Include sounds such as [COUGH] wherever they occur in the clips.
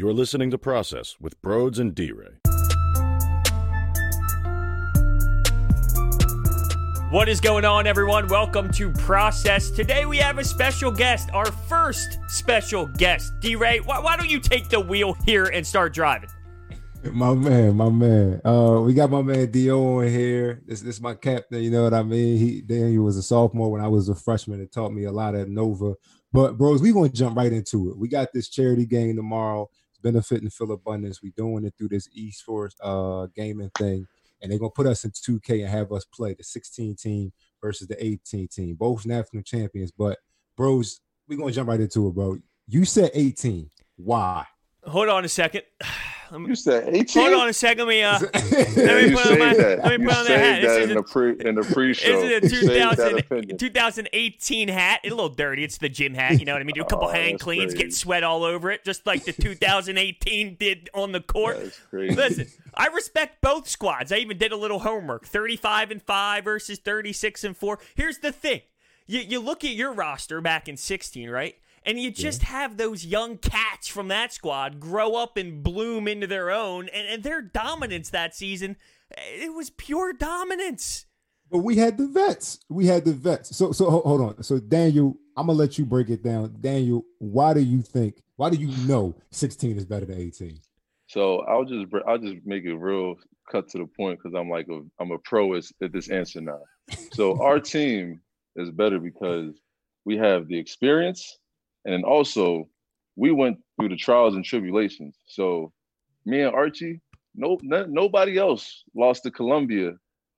You are listening to Process with Broads and D Ray. What is going on, everyone? Welcome to Process. Today we have a special guest, our first special guest. D Ray, why, why don't you take the wheel here and start driving? My man, my man. Uh, we got my man Dio on here. This this is my captain. You know what I mean? He then he was a sophomore when I was a freshman. It taught me a lot at Nova. But bros, we gonna jump right into it. We got this charity game tomorrow. It's benefiting Philabundance. We doing it through this esports uh gaming thing, and they're gonna put us in 2K and have us play the 16 team versus the 18 team, both national champions. But bros, we gonna jump right into it, bro. You said 18. Why? Hold on a second. [SIGHS] [SIGHS] [SIGHS] Let me, you said 18? Hold on a second. Let me uh [LAUGHS] let me put on my let me put on that hat. This is in the pre in the pre-show. This is a 2000, 2018 hat. It's a little dirty. It's the gym hat. You know what I mean? Do a couple [LAUGHS] oh, hand cleans, crazy. get sweat all over it, just like the [LAUGHS] 2018 did on the court. Listen, I respect both squads. I even did a little homework. 35 and five versus 36 and four. Here's the thing. You, you look at your roster back in 16, right? And you just yeah. have those young cats from that squad grow up and bloom into their own. And, and their dominance that season, eh, it was pure dominance. But we had the vets. We had the vets. So so hold on. So Daniel, I'm gonna let you break it down. Daniel, why do you think? Why do you know 16 is better than 18? So I'll just I'll just make it real cut to the point because I'm like a I'm a pro at this answer now. So our [LAUGHS] team is better because we have the experience, and also, we went through the trials and tribulations. So, me and Archie, no, no nobody else lost to Columbia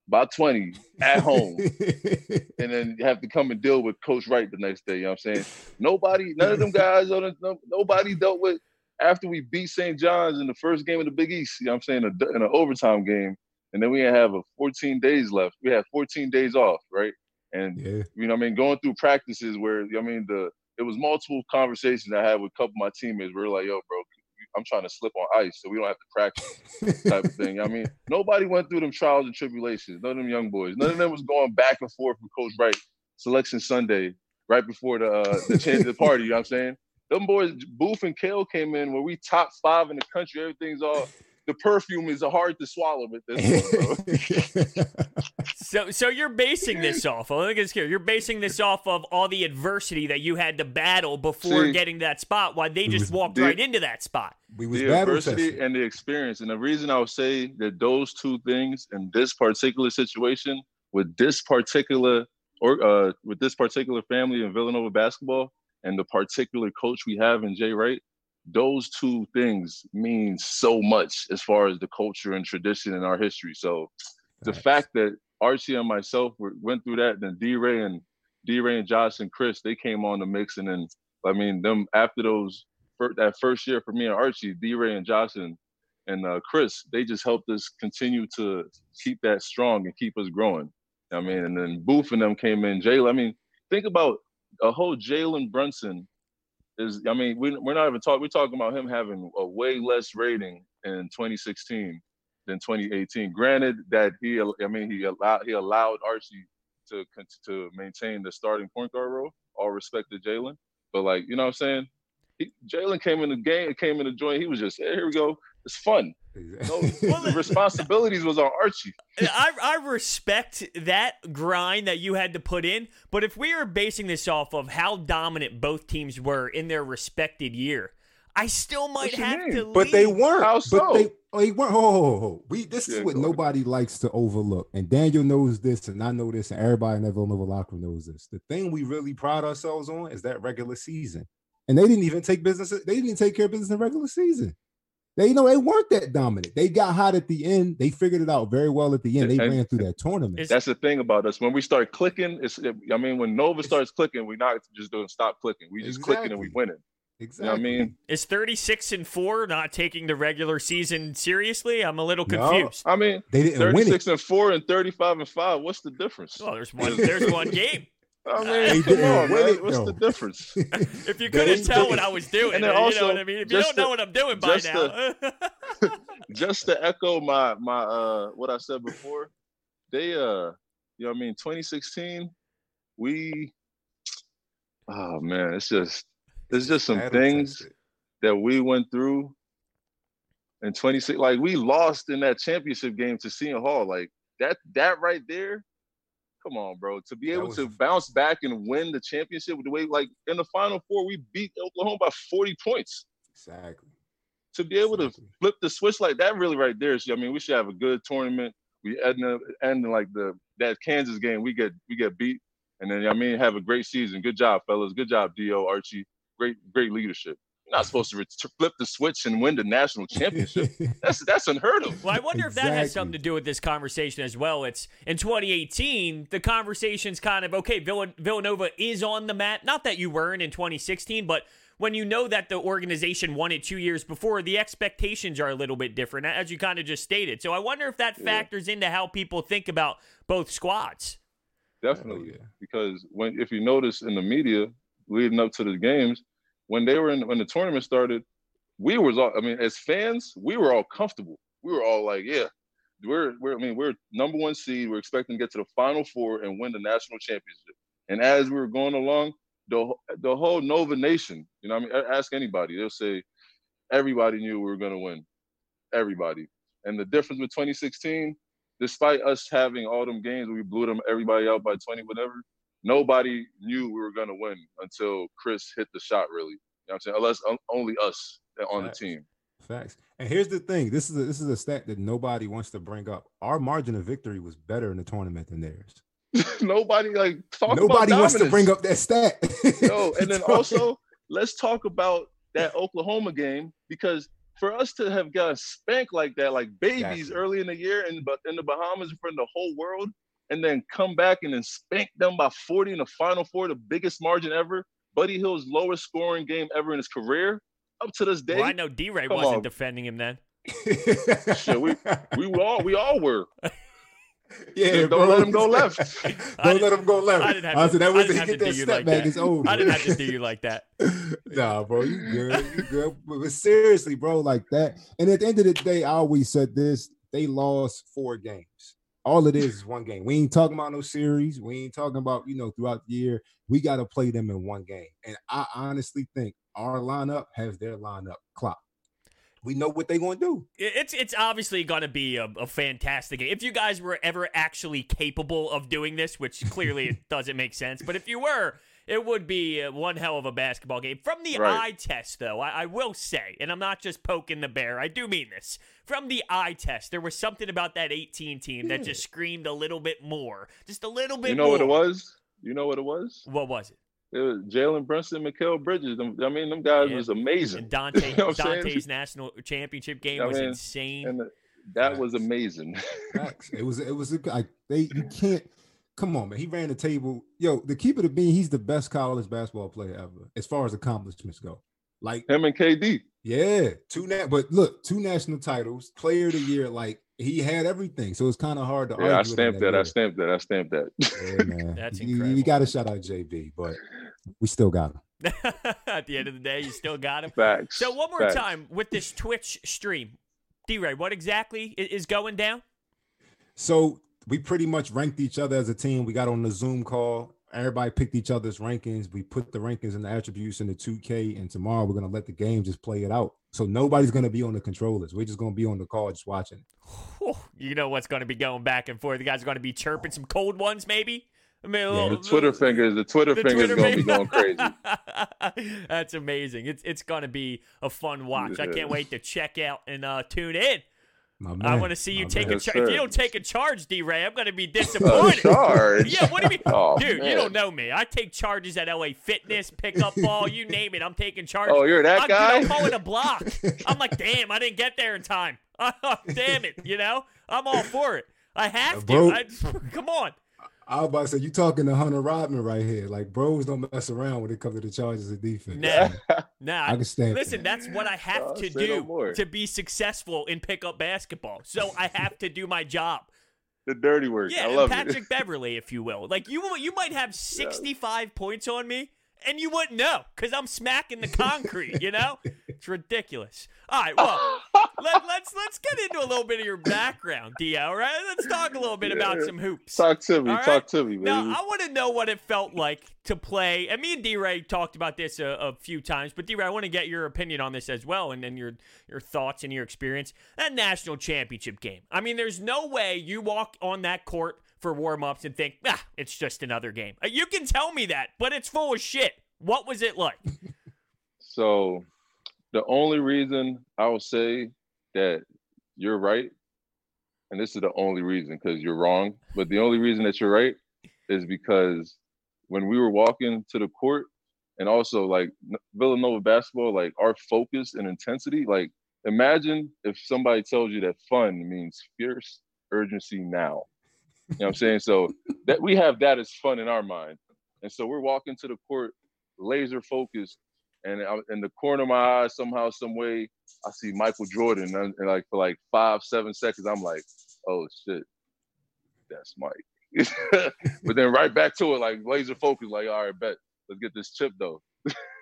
by 20 at home. [LAUGHS] and then you have to come and deal with Coach Wright the next day. You know what I'm saying? Nobody, none of them guys on the, nobody dealt with after we beat St. John's in the first game of the Big East. You know what I'm saying? A, in an overtime game. And then we have a 14 days left. We had 14 days off, right? And yeah. you know, I mean, going through practices where you know I mean the it was multiple conversations I had with a couple of my teammates. We were like, "Yo, bro, I'm trying to slip on ice so we don't have to practice," [LAUGHS] type of thing. I mean, nobody went through them trials and tribulations. None of them young boys. None of them was going back and forth with Coach Wright selection Sunday right before the uh, the change of the party. You know what I'm saying? Them boys, Booth and Kale came in where we top five in the country. Everything's all the perfume is hard to swallow with this. [LAUGHS] so, so you're basing this [LAUGHS] off. I think it's here. You're basing this off of all the adversity that you had to battle before See, getting that spot. While they just walked the, right into that spot. We was the adversity and the experience, and the reason I would say that those two things in this particular situation with this particular or uh, with this particular family in Villanova basketball and the particular coach we have in Jay Wright those two things mean so much as far as the culture and tradition in our history. So the fact that Archie and myself were, went through that, then D Ray and D Ray and Josh and Chris, they came on the mix, and then I mean them after those that first year for me and Archie, D Ray and Josh and and uh, Chris, they just helped us continue to keep that strong and keep us growing. I mean, and then Booth and them came in. Jalen, I mean, think about a whole Jalen Brunson is I mean we we're not even talking we're talking about him having a way less rating in 2016 than 2018. Granted that he I mean he allowed he allowed Archie to to maintain the starting point guard role. All respect to Jalen, but like you know what I'm saying. Jalen came in the game, came in the joint. He was just hey, here we go. It's fun. No, [LAUGHS] the responsibilities was on Archie. I, I respect that grind that you had to put in, but if we are basing this off of how dominant both teams were in their respected year, I still might have mean? to. But they weren't. How so? But they, oh, they weren't. Oh, oh, oh. we. This yeah, is what nobody likes to overlook, and Daniel knows this, and I know this, and everybody in that Villanova locker knows this. The thing we really pride ourselves on is that regular season, and they didn't even take business. They didn't take care of business in regular season. They you know they weren't that dominant. They got hot at the end. They figured it out very well at the end. They and, ran through that tournament. That's the thing about us. When we start clicking, it's I mean, when Nova starts clicking, we're not just doing stop clicking. We just exactly. clicking and we winning. Exactly. You know I mean, is 36 and 4 not taking the regular season seriously? I'm a little confused. No, I mean, they didn't 36 and 4 and 35 and 5. What's the difference? Well, there's [LAUGHS] one there's one game. I mean, come on, man. It, What's the difference? [LAUGHS] [LAUGHS] if you couldn't tell what I was doing, and then also, you know what I mean. If you don't know what I'm doing by now, to, [LAUGHS] just to echo my my uh what I said before, they uh, you know, what I mean, 2016, we, oh man, it's just it's just some things that we went through and 26. Like we lost in that championship game to Seton Hall. Like that, that right there. Come on, bro. To be able was... to bounce back and win the championship with the way, like in the final four, we beat Oklahoma by 40 points. Exactly. To be able exactly. to flip the switch like that, really, right there. So, I mean, we should have a good tournament. We end up ending like the that Kansas game. We get we get beat, and then I mean, have a great season. Good job, fellas. Good job, Do Archie. Great great leadership not supposed to, to flip the switch and win the national championship. [LAUGHS] that's that's unheard of. Well, I wonder exactly. if that has something to do with this conversation as well. It's in 2018, the conversation's kind of okay. Villanova is on the mat. Not that you weren't in 2016, but when you know that the organization won it two years before, the expectations are a little bit different, as you kind of just stated. So I wonder if that factors into how people think about both squads. Definitely, oh, yeah. because when if you notice in the media leading up to the games when they were in when the tournament started, we was all I mean, as fans, we were all comfortable. We were all like, yeah, we're we're I mean, we're number one seed. We're expecting to get to the final four and win the national championship. And as we were going along, the the whole Nova Nation, you know, I mean, ask anybody, they'll say everybody knew we were going to win. Everybody. And the difference with 2016, despite us having all them games, we blew them everybody out by 20, whatever nobody knew we were going to win until Chris hit the shot. Really, you know what I'm saying? Unless only us on Facts. the team. Facts. And here's the thing: this is a, this is a stat that nobody wants to bring up. Our margin of victory was better in the tournament than theirs. [LAUGHS] nobody like talk nobody wants to bring up that stat. [LAUGHS] no, and then [LAUGHS] also let's talk about that Oklahoma game because for us to have got spanked like that, like babies exactly. early in the year, and but in the Bahamas in front of the whole world, and then come back and then spank them by 40 in the final four, the biggest margin ever. Buddy Hield's lowest scoring game ever in his career. Up to this day. Well, I know D Ray wasn't on. defending him then. [LAUGHS] Shit, we we all we all were. [LAUGHS] Yeah, don't bro. let him go left. [LAUGHS] don't let him go left. I didn't have to, that was to hit that step like back. It's over. I didn't have to do you like that. nah, bro, you good. You good. But seriously, bro, like that. And at the end of the day, I always said this: they lost four games. All it is is one game. We ain't talking about no series. We ain't talking about, you know, throughout the year. We got to play them in one game. And I honestly think our lineup has their lineup clock. We know what they're going to do. It's it's obviously going to be a, a, fantastic game. If you guys were ever actually capable of doing this, which clearly [LAUGHS] it doesn't make sense, but if you were, it would be uh, one hell of a basketball game. From the right. eye test, though, I, I, will say, and I'm not just poking the bear, I do mean this. From the eye test, there was something about that 18 team that just hmm. screamed a little bit more. Just a little bit You know more. what it was? You know what it was? What was it? It was Jalen Brunson, Mikal Bridges. I mean, them guys yeah. was amazing. And [LAUGHS] Donte, you know Donte's national championship game I was mean, insane. And uh, that was amazing. [LAUGHS] it was. It was. Like they. You can't Come on, man. He ran the table. Yo, the keeper to be, he's the best college basketball player ever, as far as accomplishments go. Like him and KD. Yeah, two nat but look, two national titles, player of the year, like he had everything. So it's kind of hard to argue. yeah, I stamped that. that I stamped that. I stamped that. Yeah, man. [LAUGHS] That's incredible. You, you got to shout out JB, but we still got him. [LAUGHS] At the end of the day, you still got him. Facts. So one more Facts. time with this Twitch stream, D Ray, what exactly is going down? So we pretty much ranked each other as a team. We got on the Zoom call. Everybody picked each other's rankings. We put the rankings and the attributes in the 2K, and tomorrow we're gonna let the game just play it out. So nobody's gonna be on the controllers. We're just gonna be on the call just watching. You know what's gonna be going back and forth. The guys are gonna be chirping some cold ones, maybe. I mean, yeah, little, the Twitter little, fingers, the Twitter the fingers Twitter gonna be going crazy. [LAUGHS] That's amazing. It's it's gonna be a fun watch. I can't wait to check out and uh, tune in. I want to see you take man. a charge. If you don't take a charge, D Ray, I'm going to be [LAUGHS] disappointed. charge? Yeah, what do you mean? [LAUGHS] Oh, Dude, man. you don't know me. I take charges at LA Fitness, pickup [LAUGHS] ball, you name it. I'm taking charges. Oh, you're that I'm, guy? Dude, I'm calling a block. I'm like, damn, I didn't get there in time. Oh, damn it. You know, I'm all for it. I have to. I, come on. I was about to say you talking to Hunter Rodman right here. Like bros don't mess around when it comes to the charges of defense. Nah, nah. I can stand. Listen, that. that's what I have oh, to do no to be successful in pickup basketball. So I have to do my job. The dirty work. Yeah, I love Patrick it. Beverley, if you will. Like you, you might have sixty-five yeah. points on me, and you wouldn't know because I'm smacking the concrete. you know, [LAUGHS] it's ridiculous. All right, well. Let, us let's, let's get into a little bit of your background, Dio. Right? Let's talk a little bit yeah. about some hoops. Talk to me. Right? Talk to me, baby. Now, I want to know what it felt like to play. And me and D Ray talked about this a, a few times, but D Ray, I want to get your opinion on this as well, and then your your thoughts and your experience. That national championship game. I mean, there's no way you walk on that court for warm ups and think, ah, it's just another game. Uh, you can tell me that, but it's full of shit. What was it like? [LAUGHS] so, the only reason I will say that you're right, and this is the only reason because you're wrong, but the only reason that you're right is because when we were walking to the court, and also like Villanova basketball, like our focus and intensity, like imagine if somebody tells you that fun means fierce urgency now. You know what I'm saying? So that we have that as fun in our mind. And so we're walking to the court laser focused. And in the corner of my eye, somehow, some way, I see Michael Jordan. And, like for like five, seven seconds, I'm like, oh shit, that's Mike. [LAUGHS] but then right back to it, like laser focus, like, all right, bet. Let's get this chip though. [LAUGHS]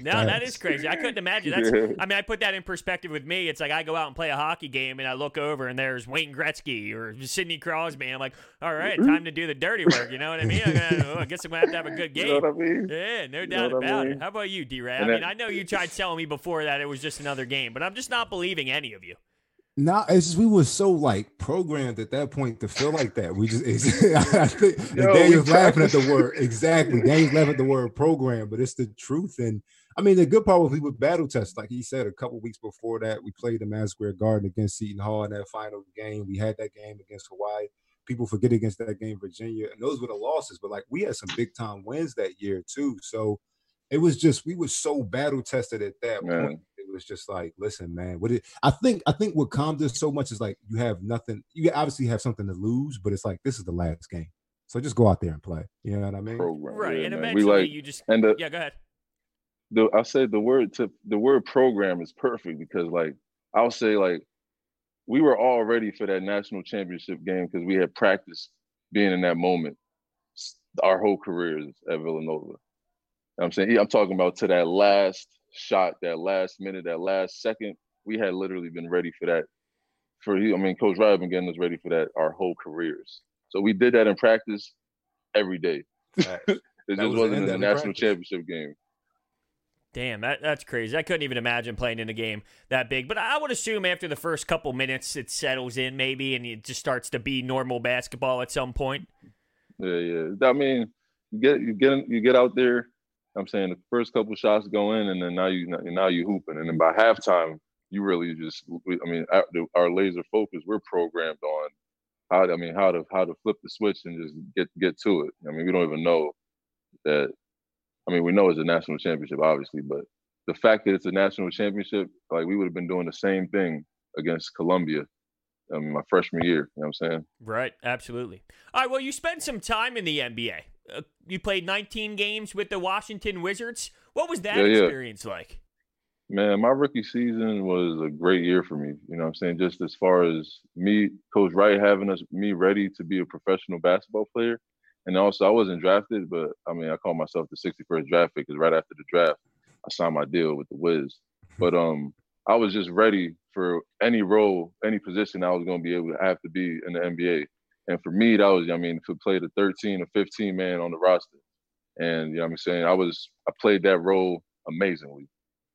no, that is crazy. I couldn't imagine. That's. Yeah. I mean, I put that in perspective with me. It's like I go out and play a hockey game, and I look over, and there's Wayne Gretzky or Sidney Crosby. I'm like, all right, mm-hmm. time to do the dirty work. You know what I mean? I, gotta, [LAUGHS] oh, I guess I'm gonna have to have a good game. You know I mean? Yeah, no doubt about I mean? it. How about you, D. Ray? I mean, I know you tried telling me before that it was just another game, but I'm just not believing any of you. No, it's just we were so like programmed at that point to feel like that. We just [LAUGHS] I think Yo, Daniel's laughing at the [LAUGHS] word exactly. Daniel's laughing at the word program, but it's the truth. And I mean, the good part was we would battle test, like he said a couple weeks before that. We played the Madison Square Garden against Seton Hall in that final game. We had that game against Hawaii. People forget against that game, Virginia, and those were the losses. But like we had some big time wins that year too. So it was just we were so battle tested at that Man. point it was just like, listen, man. What it, I think, I think what calmed us so much is like you have nothing. You obviously have something to lose, but it's like this is the last game, so just go out there and play. You know what I mean? Program, right, yeah, and man. eventually like, you just and the, yeah, go ahead. The I said the word to the word program is perfect because like I'll say like we were all ready for that national championship game because we had practiced being in that moment our whole careers at Villanova. I'm saying I'm talking about to that last shot, that last minute, that last second, we had literally been ready for that. For you, I mean, Coach Wright been getting us ready for that our whole careers. So we did that in practice every day. [LAUGHS] it just was wasn't in the national practice. championship game. Damn, that, that's crazy. I couldn't even imagine playing in a game that big. But I would assume after the first couple minutes, it settles in maybe, and it just starts to be normal basketball at some point. Yeah, yeah. I mean, you get you get you get out there, I'm saying the first couple shots go in, and then now you now you hooping, and then by halftime you really just I mean our laser focus we're programmed on how I mean how to how to flip the switch and just get get to it. I mean we don't even know that. I mean we know it's a national championship obviously, but the fact that it's a national championship, like we would have been doing the same thing against Columbia um, my freshman year. You know what I'm saying? Right. Absolutely. All right. Well, you spent some time in the NBA. Uh, you played 19 games with the Washington Wizards. What was that yeah, experience yeah. like? Man, my rookie season was a great year for me. You know I'm saying? Just as far as me, Coach Wright having us me ready to be a professional basketball player. And also I wasn't drafted, but I mean I call myself the 61st draft pick because right after the draft, I signed my deal with the Wiz. But um I was just ready for any role, any position I was gonna be able to have to be in the NBA. And for me, that was, I mean, to play the 13 or 15 man on the roster. And, you know what I'm saying? I was, I played that role amazingly.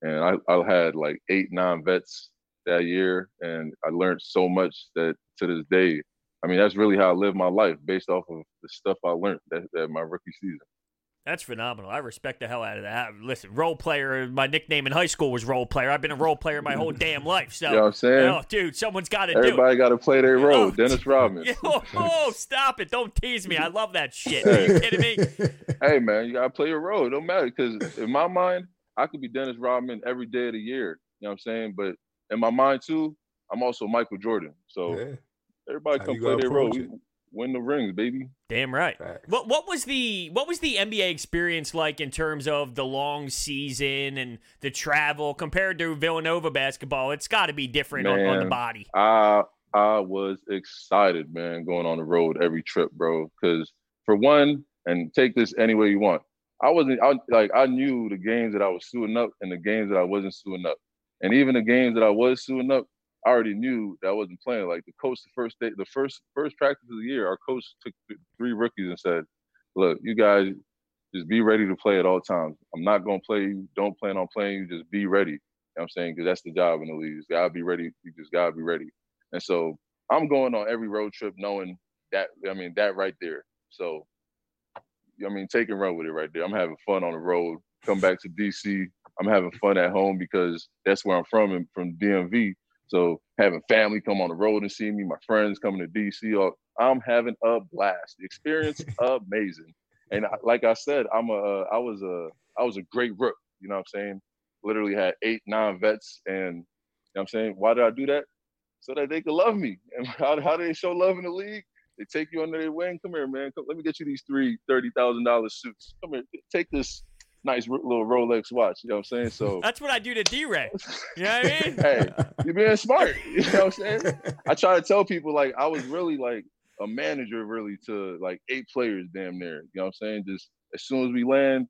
And I, I had like eight, nine vets that year. And I learned so much that to this day, I mean, that's really how I live my life based off of the stuff I learned that, that my rookie season. That's phenomenal. I respect the hell out of that. Listen, role player. My nickname in high school was role player. I've been a role player my whole damn life. So, you know what I'm saying, oh, dude, someone's got to do. Everybody got to play their oh, role. Oh, Dennis [LAUGHS] Rodman. oh, oh, stop it! Don't tease me. I love that shit. Are you kidding me? [LAUGHS] hey, man, you got to play your role. It don't matter because in my mind, I could be Dennis Rodman every day of the year. You know what I'm saying? But in my mind too, I'm also Michael Jordan. So yeah. everybody come play their role win the rings, baby. Damn right. What what was the what was the NBA experience like in terms of the long season and the travel compared to Villanova basketball? It's got to be different man, on, on, the body. I I was excited, man, going on the road every trip, bro. Because for one, and take this any way you want. I wasn't I, like I knew the games that I was suiting up and the games that I wasn't suiting up. And even the games that I was suiting up, I already knew that I wasn't playing. Like the coach, the first day, the first first practice of the year, our coach took three rookies and said, "Look, you guys just be ready to play at all times. I'm not gonna play you. Don't plan on playing you. Just be ready." You know I'm saying? Because that's the job in the league. You gotta be ready. You just gotta be ready. And so I'm going on every road trip knowing that. I mean, that right there. So, I mean, take and run with it right there. I'm having fun on the road. Come back to DC. I'm having fun at home because that's where I'm from and from DMV. So having family come on the road and see me, my friends coming to DC, I'm having a blast. The experience [LAUGHS] amazing. And like I said, I'm a I was a I was a great rook. You know what I'm saying? Literally had eight, nine vets, and you know what I'm saying. Why did I do that? So that they could love me. [LAUGHS] And how how do they show love in the league? They take you under their wing. Come here, man. Come, let me get you these three thirty thousand dollars suits. Come here, take this nice little Rolex watch. You know what I'm saying? So that's what I do to D-Ray. [LAUGHS] You know what I mean? hey, you're being smart. [LAUGHS] You know what I'm saying? I try to tell people like I was really like a manager really to like eight players damn near. You know what I'm saying? Just as soon as we land,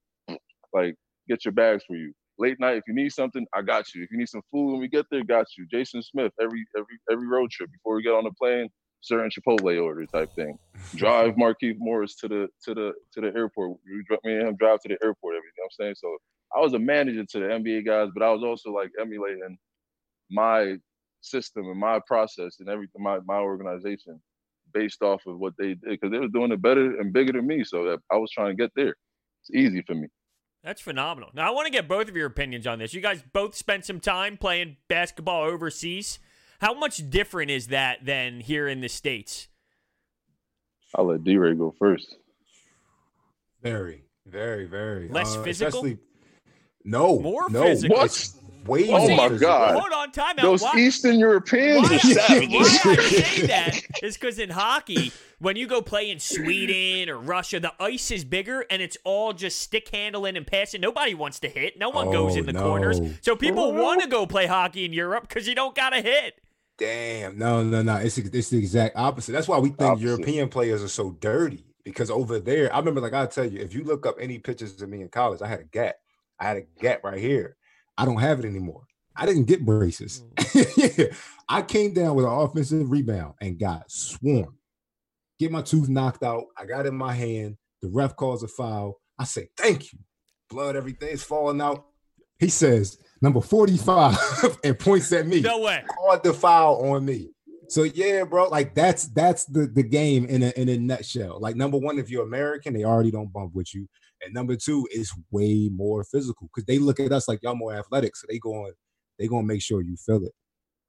like get your bags for you. Late night, if you need something, I got you. If you need some food when we get there, got you. Jason Smith, every every every road trip before we get on the plane, certain Chipotle order type thing. Drive Markieff Morris to the to the to the airport. You me and him drive to the airport every. You know I'm saying? So I was a manager to the NBA guys, but I was also like emulating my system and my process and everything, my my organization, based off of what they did because they were doing it better and bigger than me. So that I was trying to get there. It's easy for me. That's phenomenal. Now I want to get both of your opinions on this. You guys both spent some time playing basketball overseas. How much different is that than here in the states? I'll let D Ray go first. Very, very, very less uh, physical. No, more no. physical. What? Way oh my physical. god! Hold on, time out. Those why, Eastern Europeans why, are savages. [LAUGHS] Why I say that is because in hockey, when you go play in Sweden or Russia, the ice is bigger and it's all just stick handling and passing. Nobody wants to hit. No one oh, goes in the no. corners. So people want to go play hockey in Europe because you don't got to hit. Damn, no, no, no. It's it's the exact opposite. That's why we think opposite. European players are so dirty because over there, I remember, like I tell you, if you look up any pictures of me in college, I had a gap. I had a gap right here. I don't have it anymore. I didn't get braces. Mm. [LAUGHS] I came down with an offensive rebound and got swarmed. Get my tooth knocked out. I got in my hand. The ref calls a foul. I say, thank you. Blood, everything's falling out. He says, number 45 [LAUGHS] and points at me. No way. Called the foul on me. So yeah, bro, like that's that's the the game in a in a nutshell. Like number one, if you're American, they already don't bump with you, and number two, it's way more physical because they look at us like y'all more athletic, so they going they gonna make sure you feel it.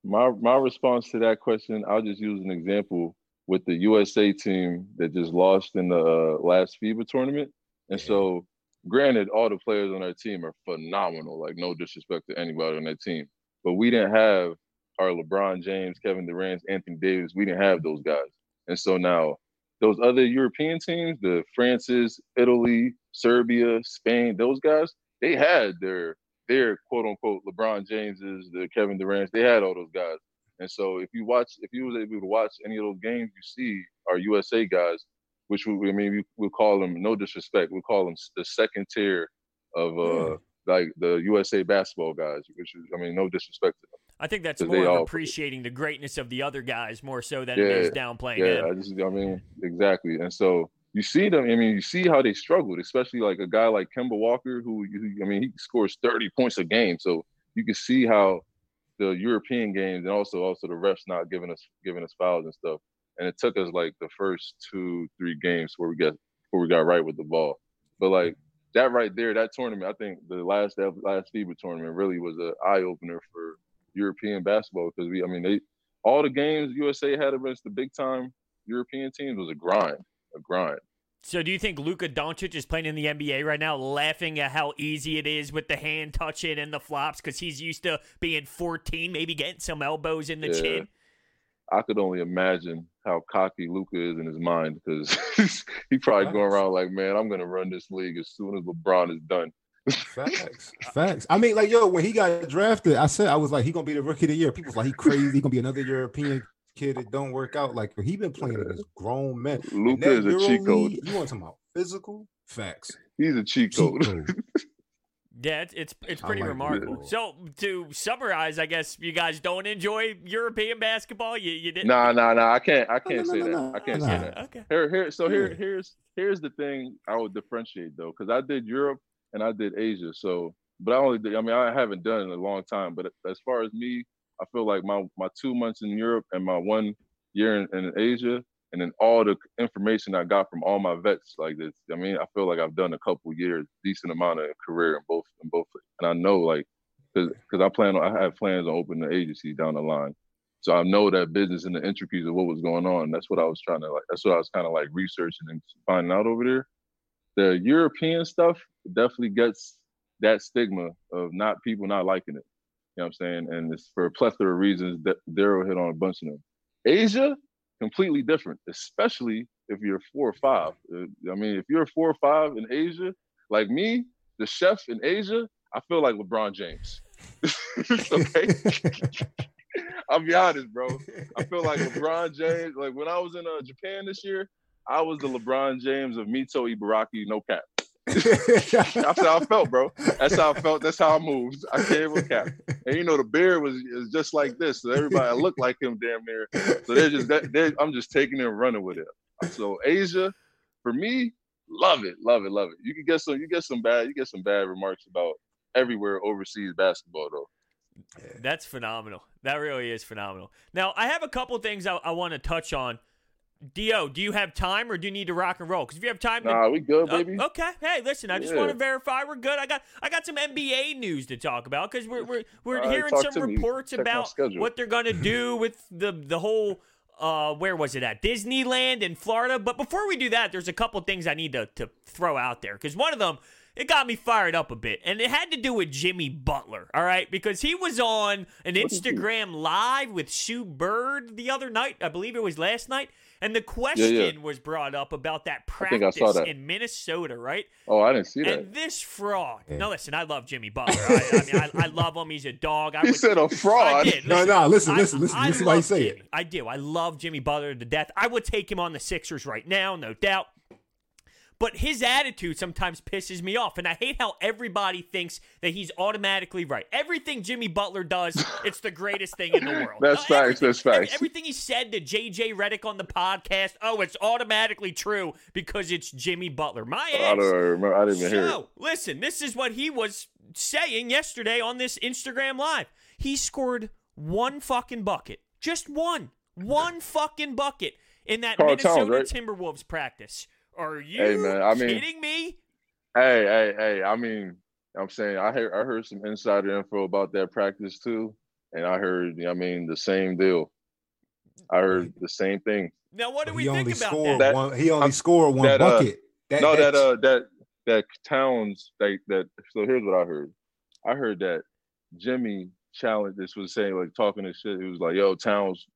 My my response to that question, I'll just use an example with the USA team that just lost in the uh, last FIBA tournament, and yeah. so granted, all the players on our team are phenomenal. Like no disrespect to anybody on that team, but we didn't have our LeBron James, Kevin Durant, Anthony Davis. We didn't have those guys, and so now those other European teams, the France's, Italy, Serbia, Spain, those guys, they had their their quote unquote LeBron Jameses, the Kevin Durant's. They had all those guys, and so if you watch, if you was able to watch any of those games, you see our USA guys which we, I mean, we, we call them, no disrespect, we call them the second tier of uh, like the USA basketball guys, which is, I mean, no disrespect to them. I think that's more of appreciating the greatness of the other guys more so than yeah, it is downplaying yeah, I just, I mean, exactly. And so you see them, I mean, you see how they struggled, especially like a guy like Kemba Walker, who, who I mean, he scores 30 points a game. So you can see how the European games and also also the refs not giving us giving us fouls and stuff and it took us like the first two three games where we got where we got right with the ball. But like that right there, that tournament, I think the last that last FIBA tournament really was an eye opener for European basketball because we, I mean, they all the games USA had against the big time European teams was a grind, a grind. So do you think Luka Doncic is playing in the NBA right now, laughing at how easy it is with the hand touching and the flops because he's used to being 14, maybe getting some elbows in the yeah. chin? I could only imagine how cocky Luka is in his mind because [LAUGHS] he probably going around like, man, I'm gonna run this league as soon as LeBron is done. Facts, facts. I mean, like, yo, when he got drafted, I said I was like, he gonna be the rookie of the year. People was like, he crazy. He gonna be another European kid that don't work out. Like, he been playing against grown men. Luka is a cheat code. you want to talk about physical facts? He's a cheat, cheat code. [LAUGHS] code. Yeah, it's it's, it's pretty remarkable. So to summarize, I guess you guys don't enjoy European basketball. You you didn't. No, no, no. I can't. I can't no, say no, no, that. I can't say that. Okay. Here, here. So here, here's here's the thing. I would differentiate though, because I did Europe and I did Asia. So, but I only did. I mean, I haven't done it in a long time. But as far as me, I feel like my my two months in Europe and my one year in, in Asia, and then all the information I got from all my vets like this. I mean, I feel like I've done a couple years, decent amount of career in both in both, and I know like because cause I plan on I have plans on opening the agency down the line, so I know that business and the intricacies of what was going on. That's what I was trying to like. That's what I was kind of like researching and finding out over there. The European stuff definitely gets that stigma of not people not liking it. You know what I'm saying? And it's for a plethora of reasons that Daryl hit on a bunch of them. Asia, completely different, especially if you're four or five. Uh, I mean, if you're four or five in Asia, like me, the chef in Asia, I feel like LeBron James. [LAUGHS] okay. [LAUGHS] I'll be honest, bro. I feel like LeBron James. Like when I was in uh, Japan this year, I was the LeBron James of Mito Ibaraki, no cap. That's how I felt, bro. That's how I felt. That's how I moved. I came with cap, and you know the beard was is just like this. So everybody looked like him damn near. So they're just they're, I'm just taking it and running with it. So Asia, for me, love it, love it, love it. You can get some, you get some bad, you get some bad remarks about everywhere overseas basketball though. That's phenomenal. That really is phenomenal. Now I have a couple things I, I want to touch on Dio, do you have time or do you need to rock and roll? Because if you have time, nah, to, we good, oh, baby. okay. Hey, listen, I just yeah. want to verify we're good. I got I got some NBA news to talk about because we're we're we're All hearing right, some reports about what they're gonna do [LAUGHS] with the the whole. Uh, where was it at Disneyland in Florida? But before we do that, there's a couple things I need to to throw out there because one of them it got me fired up a bit. And it had to do with Jimmy Butler, all right? Because he was on an Instagram live with Sue Bird the other night. I believe it was last night. And the question yeah, yeah. was brought up about that practice that. in Minnesota, right? Oh, I didn't see that. And this fraud. Yeah. No, listen, I love Jimmy Butler. I, I mean, I, I, love him. He's a dog. I he would, said a fraud. Listen, no, no, listen, listen, listen. I, this is why you say Jimmy. it. I do. I love Jimmy Butler to death. I would take him on the Sixers right now, no doubt. But his attitude sometimes pisses me off. And I hate how everybody thinks that he's automatically right. Everything Jimmy Butler does, it's the greatest thing in the world. [LAUGHS] that's uh, facts. That's facts. Everything he said to JJ Redick on the podcast, oh, it's automatically true because it's Jimmy Butler. My ass. I, don't remember. I didn't even so, hear it. listen, this is what he was saying yesterday on this Instagram Live. He scored one fucking bucket. Just one. One fucking bucket in that Karl Minnesota Towns, right? Timberwolves practice. Are you hey, man, I mean, kidding me? Hey, hey, hey! I mean, I'm saying I heard I heard some insider info about that practice too, and I heard I mean the same deal. I heard the same thing. Now, what do we think about that? One, he only scored one that, uh, bucket. That, no, that uh, that that Towns that that. So here's what I heard. I heard that Jimmy challenged. This was saying like talking to shit. He was like, "Yo, Towns,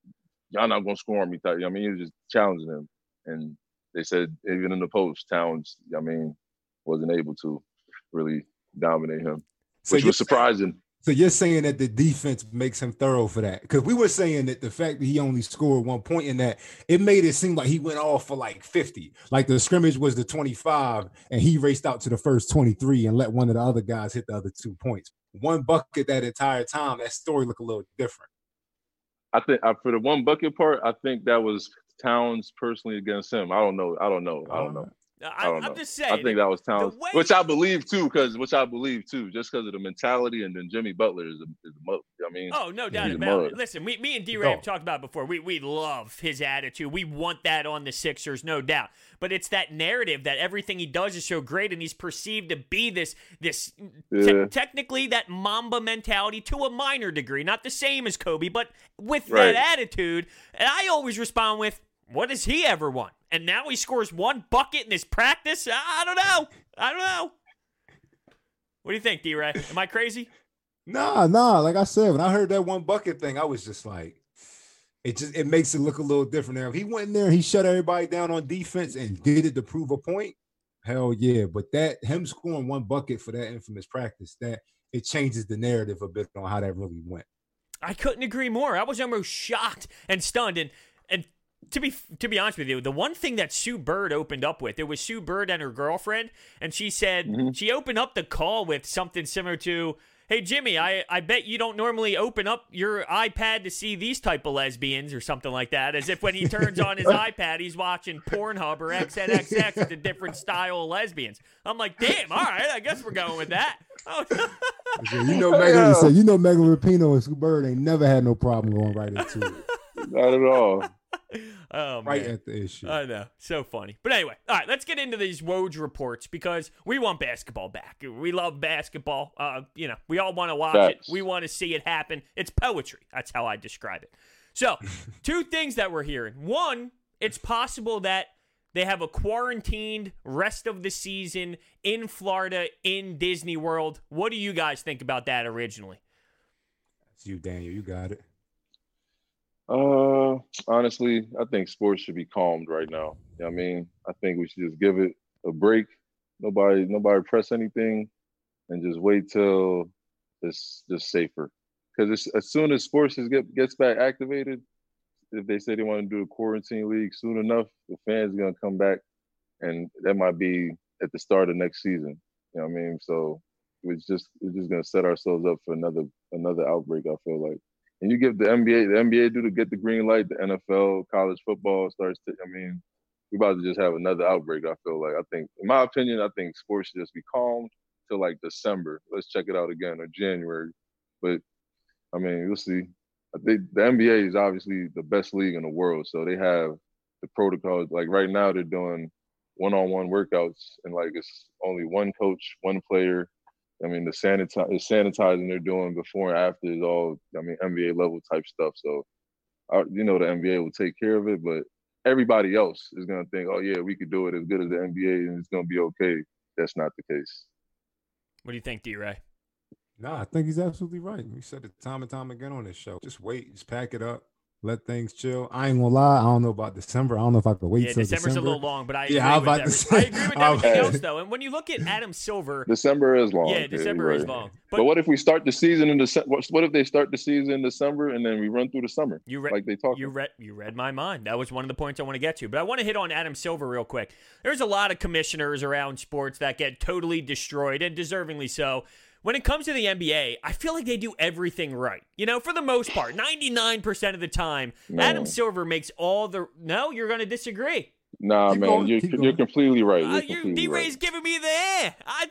y'all not gonna score on me." I mean, he was just challenging him, and they said even in the post, Towns, I mean, wasn't able to really dominate him, so which was surprising. So you're saying that the defense makes him thorough for that? Because we were saying that the fact that he only scored one point in that it made it seem like he went off for like 50. Like the scrimmage was the 25, and he raced out to the first 23 and let one of the other guys hit the other two points. One bucket that entire time, that story looked a little different. I think for the one bucket part, I think that was Towns personally against him. I don't know. I don't know. I don't know. Uh, I, don't know. I'm just saying. I think that was Towns, which I believe too, because which I believe too, just because of the mentality, and then Jimmy Butler is a, is a mug. I mean, oh no doubt about it. Listen, we, me and D Ray have talked about before. We we love his attitude. We want that on the Sixers, no doubt. But it's that narrative that everything he does is so great, and he's perceived to be this this yeah. te- technically that Mamba mentality to a minor degree, not the same as Kobe, but with right. that attitude. And I always respond with, what has he ever won? And now he scores one bucket in his practice? I don't know. I don't know. What do you think, D Ray? Am I crazy? Nah, nah. Like I said, when I heard that one bucket thing, I was just like, it just it makes it look a little different now. If he went in there, he shut everybody down on defense and did it to prove a point. Hell yeah. But that him scoring one bucket for that infamous practice, that it changes the narrative a bit on how that really went. I couldn't agree more. I was almost shocked and stunned. And and to be to be honest with you, the one thing that Sue Bird opened up with, it was Sue Bird and her girlfriend, and she said mm-hmm. she opened up the call with something similar to, "Hey Jimmy, I I bet you don't normally open up your iPad to see these type of lesbians or something like that." As if when he turns on his [LAUGHS] iPad, he's watching Pornhub or XNXX with a different style of lesbians. I'm like, damn, all right, I guess we're going with that. Oh. [LAUGHS] you know, Megan, said, you know, Megan Rapinoe and Sue Bird ain't never had no problem going right into it. Not at all. [LAUGHS] oh, right at the issue. I know. So funny. But anyway, all right, let's get into these Woj reports because we want basketball back. We love basketball. Uh, you know, we all want to watch That's... it. We want to see it happen. It's poetry. That's how I describe it. So, [LAUGHS] two things that we're hearing. One, it's possible that they have a quarantined rest of the season in Florida in Disney World. What do you guys think about that originally? That's you, Daniel. You got it. Uh, honestly, I think sports should be calmed right now. You know I mean, I think we should just give it a break. Nobody, nobody press anything, and just wait till it's just safer. Because as soon as sports is get, gets back activated, if they say they want to do a quarantine league soon enough, the fans gonna come back, and that might be at the start of next season. You know what I mean? So it's just we're just gonna set ourselves up for another another outbreak. I feel like and you give the NBA, the NBA do to get the green light, the NFL, college football starts to, I mean, we're about to just have another outbreak, I feel like. I think, in my opinion, I think sports should just be calmed till like December. Let's check it out again or January. But I mean, we'll see. I think the NBA is obviously the best league in the world. So they have the protocols. Like right now, they're doing one on one workouts and like it's only one coach, one player, I mean, the sanitize, the sanitizing they're doing before and after is all, I mean, NBA level type stuff. So, I, you know, the NBA will take care of it, but everybody else is going to think, oh, yeah, we could do it as good as the NBA and it's going to be okay. That's not the case. What do you think, D Ray? No, I think he's absolutely right. We said it time and time again on this show. Just wait, just pack it up, let things chill. I ain't gonna lie. I don't know about December. I don't know if I could wait. Yeah, December's December. a little long, but I yeah, agree with, every, say, I agree with [LAUGHS] everything else though. And when you look at Adam Silver, December is long. Yeah, December right. is long. But, but, what if we start the season in December? What if they start the season in December and then we run through the summer? You read like they talk. You read you read my mind. That was one of the points I want to get to. But I want to hit on Adam Silver real quick. There's a lot of commissioners around sports that get totally destroyed and deservingly so when it comes to the NBA, I feel like they do everything right. You know, for the most part, 99% of the time, no. Adam Silver makes all the. No, you're going to disagree. Nah, keep man, going, you're, you're completely right. You're uh, completely D Ray's right. giving me the air. I,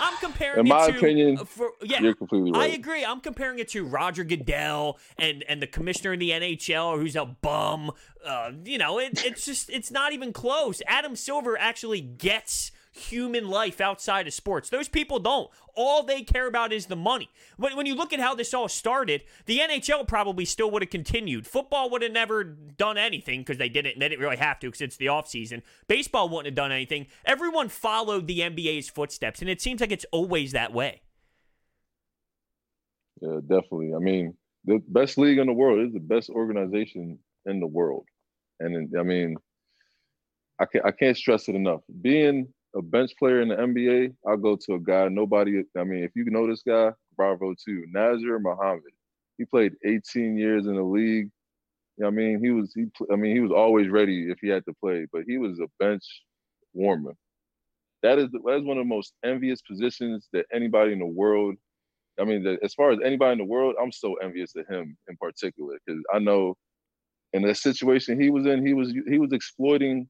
I'm comparing In my to, opinion, for, yeah, you're completely right. I agree. I'm comparing it to Roger Goodell and, and the commissioner in the NHL who's a bum. Uh, you know, it, it's just, it's not even close. Adam Silver actually gets human life outside of sports. Those people don't. All they care about is the money. When, when you look at how this all started, the NHL probably still would have continued. Football would have never done anything because they didn't. They didn't really have to because it's the offseason. Baseball wouldn't have done anything. Everyone followed the NBA's footsteps, and it seems like it's always that way. Yeah, definitely. I mean, the best league in the world is the best organization in the world, and I mean, I can't I can't stress it enough. Being a bench player in the NBA, I'll go to a guy nobody. I mean, if you know this guy, bravo too. Nazr Mohammed. He played 18 years in the league. You know I mean, he was he. I mean, he was always ready if he had to play, but he was a bench warmer. That is that is one of the most envious positions that anybody in the world. I mean, the, as far as anybody in the world, I'm so envious of him in particular because I know in the situation he was in, he was he was exploiting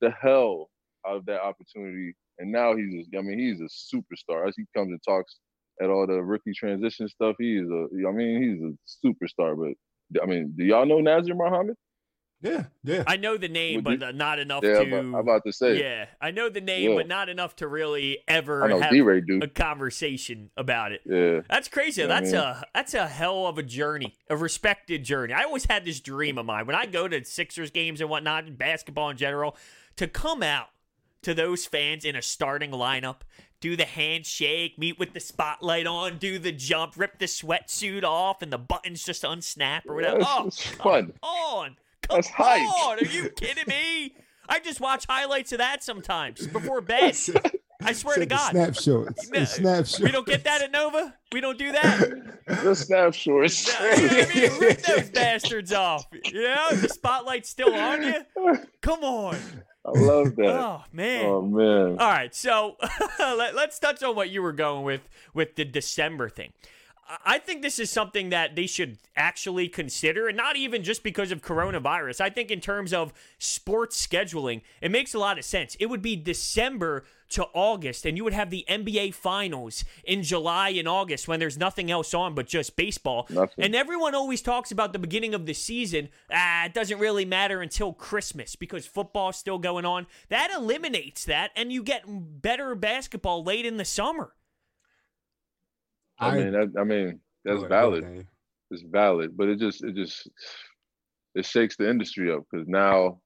the hell out of that opportunity. And now he's, a, I mean, he's a superstar. As he comes and talks at all the rookie transition stuff, he is a, I mean, he's a superstar. But I mean, do y'all know Nazr Mohammed? Yeah, yeah. I know the name, Would but you? not enough yeah, to. I'm about to say. Yeah, I know the name, yeah. but not enough to really ever have a conversation about it. Yeah, that's crazy. that's a that's a hell of a journey, a respected journey. I always had this dream of mine when I go to Sixers games and whatnot, basketball in general, to come out to those fans in a starting lineup. Do the handshake, meet with the spotlight on, do the jump, rip the sweatsuit off, and the buttons just unsnap or whatever. oh, it's fun. on. Come That's on. Are you kidding me? I just watch highlights of that sometimes before bed. I swear to God. Snapshots. No, snapshots. We don't get that at Nova. We don't do that. the snapshots. No, I mean, rip those bastards off. You know, the spotlight's still on you. Come on. I love [LAUGHS] that. Oh man. Oh man. All right, so [LAUGHS] let, us touch on what you were going with with the December thing. I think this is something that they should actually consider, and not even just because of coronavirus. I think in terms of sports scheduling, it makes a lot of sense. It would be December to August, and you would have the NBA Finals in July and August when there's nothing else on but just baseball. Nothing. And everyone always talks about the beginning of the season. Ah, it doesn't really matter until Christmas because football's still going on. That eliminates that, and you get better basketball late in the summer. I, mean, that, I mean, that's valid. It's valid, but it just, it just, it shakes the industry up because now,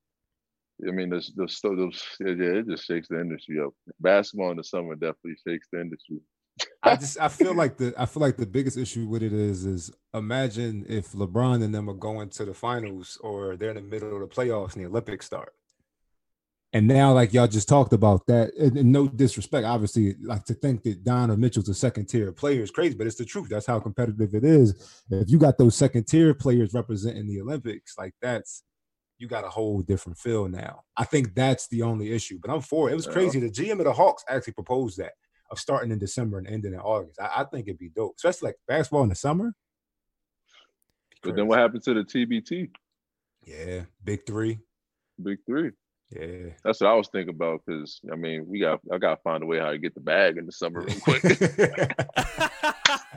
I mean, the the those, yeah, it just shakes the industry up. Basketball in the summer definitely shakes the industry. I just I [LAUGHS] feel like the I feel like the biggest issue with it is is imagine if LeBron and them are going to the finals or they're in the middle of the playoffs and the Olympics start. And now, like y'all just talked about that, and, and, no disrespect, obviously, like to think that Donovan Mitchell's a second tier player is crazy, but it's the truth. That's how competitive it is. If you got those second tier players representing the Olympics, like that's you got a whole different feel now. I think that's the only issue. But I'm for it. It was crazy. The GM of the Hawks actually proposed that of starting in December and ending in August. I, I think it'd be dope, especially like basketball in the summer. But then what happened to the TBT? Yeah, big three. Big three. Yeah, that's what I was thinking about. Because I mean, we got I got to find a way how to get the bag in the summer real quick. [LAUGHS]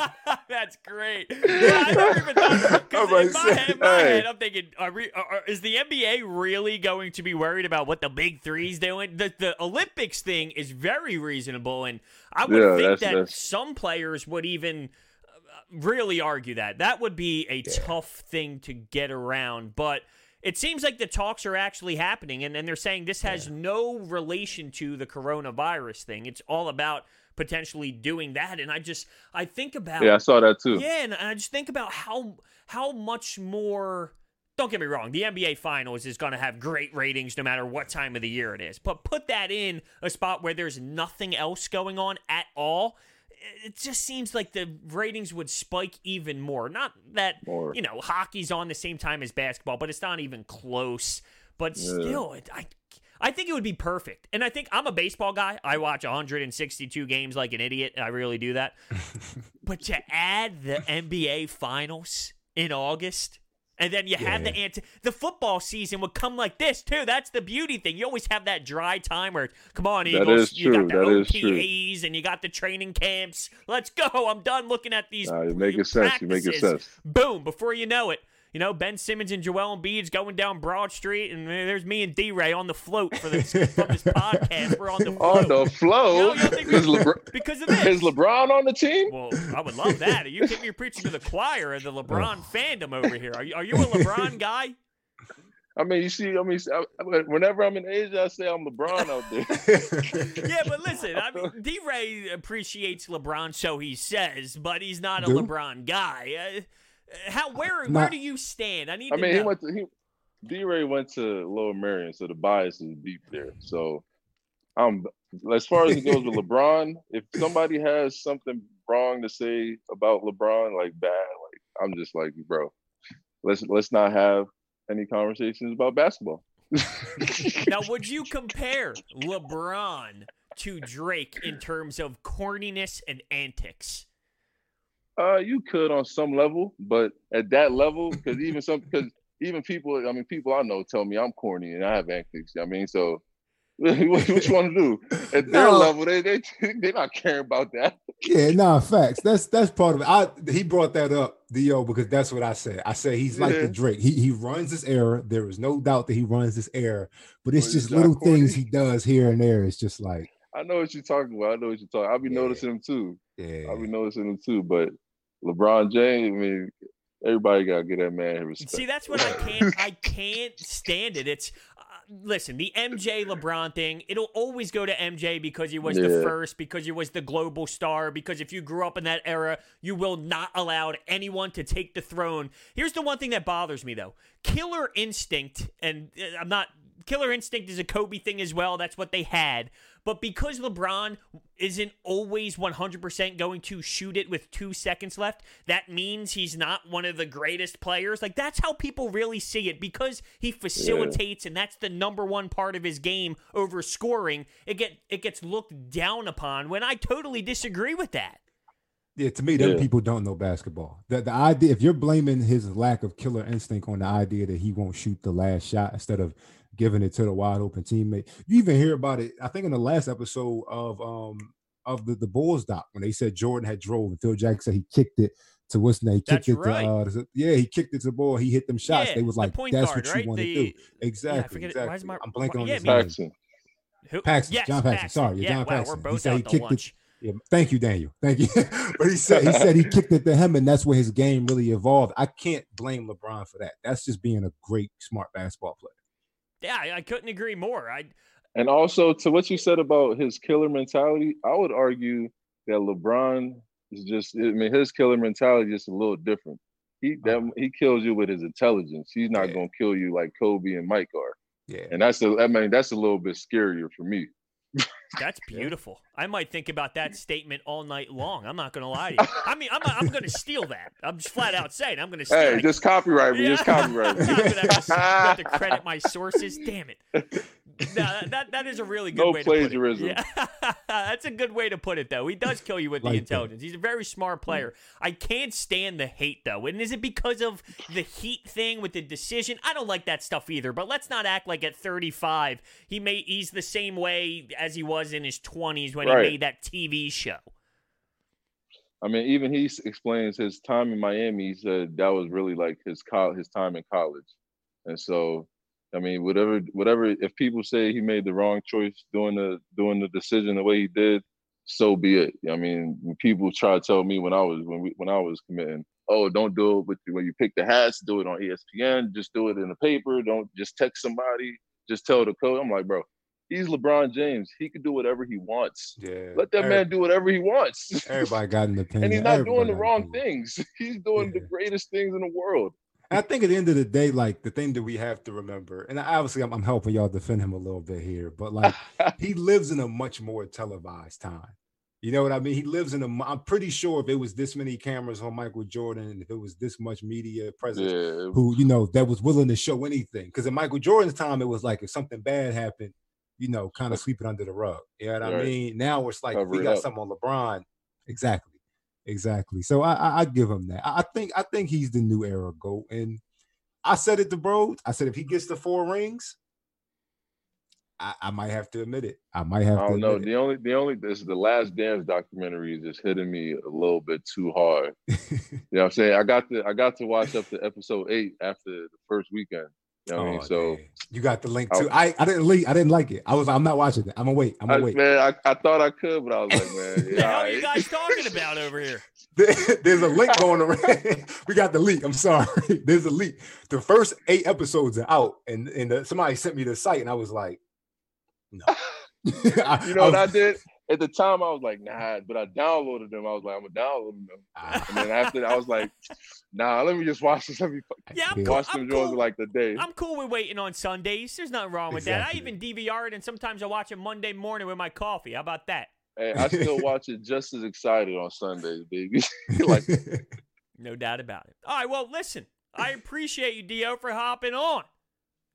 [LAUGHS] that's great. [LAUGHS] Yeah, I never even thought. in my, head, my hey. head, I'm thinking, are we, are, is the NBA really going to be worried about what the big three's doing? The the Olympics thing is very reasonable, and I would yeah, think that's, that that's... some players would even uh, really argue that that would be a yeah. tough thing to get around, but it seems like the talks are actually happening, and, and they're saying this has yeah. no relation to the coronavirus thing. It's all about potentially doing that. And I just I think about Yeah, I saw that too. Yeah, and I just think about how how much more don't get me wrong, the NBA Finals is going to have great ratings no matter what time of the year it is. But put that in a spot where there's nothing else going on at all, it just seems like the ratings would spike even more. Not that more. you know hockey's on the same time as basketball, but it's not even close. But yeah. still, it, I I think it would be perfect. And I think I'm a baseball guy. I watch 162 games like an idiot. I really do that. [LAUGHS] but to add the NBA Finals in August and then you yeah. have the anti the football season would come like this too. That's the beauty thing. You always have that dry time where come on, Eagles, you got the OTAs and you got the training camps. Let's go. I'm done looking at these. Nah, you make it sense. You make it sense. Boom, before you know it, you know, Ben Simmons and Joel Embiid's going down Broad Street, and there's me and D Ray on the float for this from this [LAUGHS] podcast. We're on the float. On the float? You know, Lebr- because of this. Is LeBron on the team? Well, I would love that. Are you kidding me? You're preaching to the choir of the LeBron [LAUGHS] fandom over here. Are you, are you a LeBron guy? I mean, you see, I mean, whenever I'm in Asia, I say I'm LeBron out there. [LAUGHS] yeah, but listen, I mean, D Ray appreciates LeBron, so he says, but he's not a Dude. LeBron guy. Uh, How where Not, where do you stand? I need. I mean, know. he went to he. D. Ray went to Lower Merion, so the bias is deep there. So, um, as far as it goes with [LAUGHS] LeBron, if somebody has something wrong to say about LeBron, like bad, like I'm just like, bro, let's let's not have any conversations about basketball. now, [LAUGHS] would you compare LeBron to Drake in terms of corniness and antics? Uh, you could on some level, but at that level, because even some, because even people, I mean, people I know tell me I'm corny and I have antics. I mean, so [LAUGHS] what, you want to do at their no. level? They they [LAUGHS] they're not caring about that. Yeah, no nah, facts. That's that's part of it. I he brought that up, Dio, because that's what I said. I said he's like yeah. the Drake. He he runs this era. There is no doubt that he runs this era, but it's just little corny. things he does here and there. It's just like I know what you're talking about. I know what you're talking. I'll be yeah. noticing him too. Yeah, I'll be noticing him too. But LeBron James, I mean, everybody got to get that man respect. See, that's what I can't. I can't stand it. It's uh, listen, the MJ LeBron thing. It'll always go to MJ because he was yeah. the first, because he was the global star. Because if you grew up in that era, you will not allow anyone to take the throne. Here's the one thing that bothers me though: Killer Instinct, and uh, I'm not Killer Instinct is a Kobe thing as well. That's what they had. But because LeBron isn't always 100% going to shoot it with two seconds left, that means he's not one of the greatest players. Like, that's how people really see it because he facilitates, yeah. and that's the number one part of his game over scoring. It, get, it gets looked down upon when I totally disagree with that. Yeah, to me, them yeah. people don't know basketball. The, the idea, if you're blaming his lack of killer instinct on the idea that he won't shoot the last shot instead of giving it to the wide open teammate. You even hear about it. I think in the last episode of um of the, the Bulls doc when they said Jordan had drove and Phil Jackson said he kicked it to what's name? He kicked that's it right. to uh yeah, he kicked it to the ball. He hit them shots. Yeah, they was like, the that's guard, what right? you want to do. Exactly. Yeah, exactly. My, I'm blanking on yeah, his Paxson. Who? Paxson. Yes, John Paxson. Sorry, yeah, John wow, Paxson. We're both he said he kicked lunch. it. Yeah, thank you, Daniel. Thank you. [LAUGHS] but he said he said he [LAUGHS] kicked it to him, and that's where his game really evolved. I can't blame LeBron for that. That's just being a great, smart basketball player. Yeah, I couldn't agree more. I and also to what you said about his killer mentality, I would argue that LeBron is just I mean his killer mentality is just a little different. He that, uh-huh. he kills you with his intelligence. He's not yeah. gonna kill you like Kobe and Mike are. Yeah. And that's a I mean that's a little bit scarier for me. That's [LAUGHS] beautiful. I might think about that [LAUGHS] statement all night long. I'm not going to lie to you. I mean, I'm, I'm going to steal that. I'm just flat out saying I'm going to steal Hey, just copyright me. Yeah. Just [LAUGHS] copyright me. I'm going to have to credit my sources. Damn it. No, that that is a really good no way plagiarism. to put it. Yeah. [LAUGHS] That's a good way to put it, though. He does kill you with like the intelligence. That. He's a very smart player. I can't stand the hate, though. And is it because of the heat thing with the decision? I don't like that stuff either. But let's not act like at 35 he may he's the same way as he was in his 20s when right. he made that TV show. I mean, even he explains his time in Miami. He said that was really like his co- his time in college, and so I mean, whatever, whatever. If people say he made the wrong choice doing the doing the decision the way he did, so be it. I mean, people try to tell me when I was when we when I was committing, oh, don't do it with when you pick the hats, do it on ESPN, just do it in the paper. Don't just text somebody, just tell the coach. I'm like, bro, he's LeBron James. He can do whatever he wants. Yeah. Let that man do whatever he wants. Everybody got an [LAUGHS] opinion. and he's not Everybody doing the wrong things. [LAUGHS] He's doing yeah. the greatest things in the world. I think at the end of the day, like the thing that we have to remember, and obviously I'm, I'm helping y'all defend him a little bit here, but like [LAUGHS] he lives in a much more televised time. You know what I mean? He lives in a. I'm pretty sure if it was this many cameras on Michael Jordan, if it was this much media presence, yeah. who you know that was willing to show anything, because in Michael Jordan's time, it was like if something bad happened, you know, kind of sweep it under the rug. You know what right. I mean? Now it's like Cover we got up. something on LeBron. Exactly. Exactly. So I, I, I give him that. I think I think he's the new era goat. And I said it to bro. I said if he gets the four rings, I, I might have to admit it. I might have I don't know. It. The only the only this is the last dance documentary is just hitting me a little bit too hard. [LAUGHS] you know what I'm saying? I got to I got to watch up to episode eight after the first weekend. You know oh, I mean? Oh, so man. you got the link too. I, I didn't leak. I didn't like it. I was I'm not watching it. I'm gonna wait. I'm gonna I, wait. Man, I, I thought I could, but I was like, man, [LAUGHS] yeah, the hell are you guys [LAUGHS] talking about over here? [LAUGHS] There's a link going around. we got the leak. I'm sorry. There's a leak. The first eight episodes are out, and and the, somebody sent me the site, and I was like, no. You know what I did? At the time I was like, nah, but I downloaded them. I was like, I'm gonna download them. And then after that, I was like, nah, let me just watch this. Let me yeah, I'm watch cool. them cool. like the day. I'm cool with waiting on Sundays. There's nothing wrong with exactly. that. I even DVR it and sometimes I watch it Monday morning with my coffee. How about that? Hey, I still [LAUGHS] watch it just as excited on Sundays, baby. [LAUGHS] like no doubt about it. All right, well, listen, I appreciate you, Dio, for hopping on.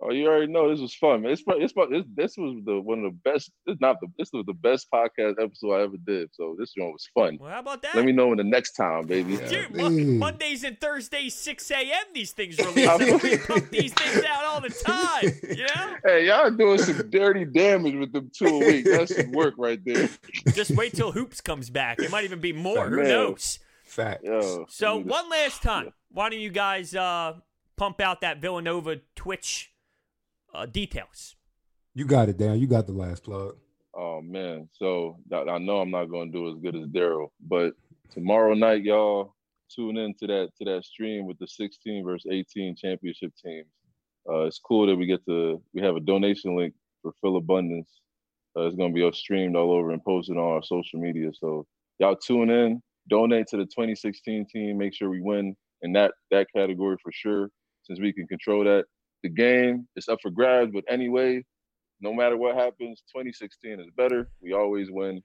Oh, you already know this was fun, man. It's, it's, it's this was the one of the best. It's not the this was the best podcast episode I ever did. So this one was fun. Well, how about that? Let me know in the next time, baby. Dude, mm. Mondays and Thursdays, six a.m. These things release. [LAUGHS] we pump these things out all the time. You know? Hey, y'all doing some dirty damage with them two a week. That's some work right there. Just wait till hoops comes back. It might even be more. Who knows? Fact. Yo, so one last time, why don't you guys uh, pump out that Villanova Twitch? Uh, details. You got it, Dan. You got the last plug. Oh man, so I know I'm not going to do as good as Daryl, but tomorrow night, y'all tune in to that to that stream with the 16 versus 18 championship teams. Uh, it's cool that we get to we have a donation link for Philabundance. Uh, it's going to be streamed all over and posted on our social media. So y'all tune in, donate to the 2016 team. Make sure we win in that that category for sure, since we can control that the game is up for grabs. But anyway, no matter what happens, 2016 is better. We always win.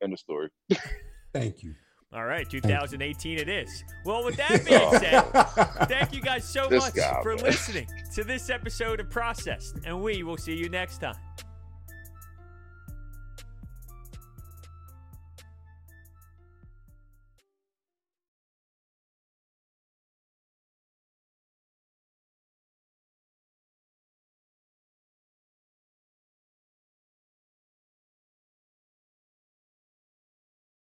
End of story. [LAUGHS] Thank you. All right, 2018 it is. Well, with that [LAUGHS] being said, [LAUGHS] thank you guys so this much guy, for man. listening to this episode of Processed, and we will see you next time.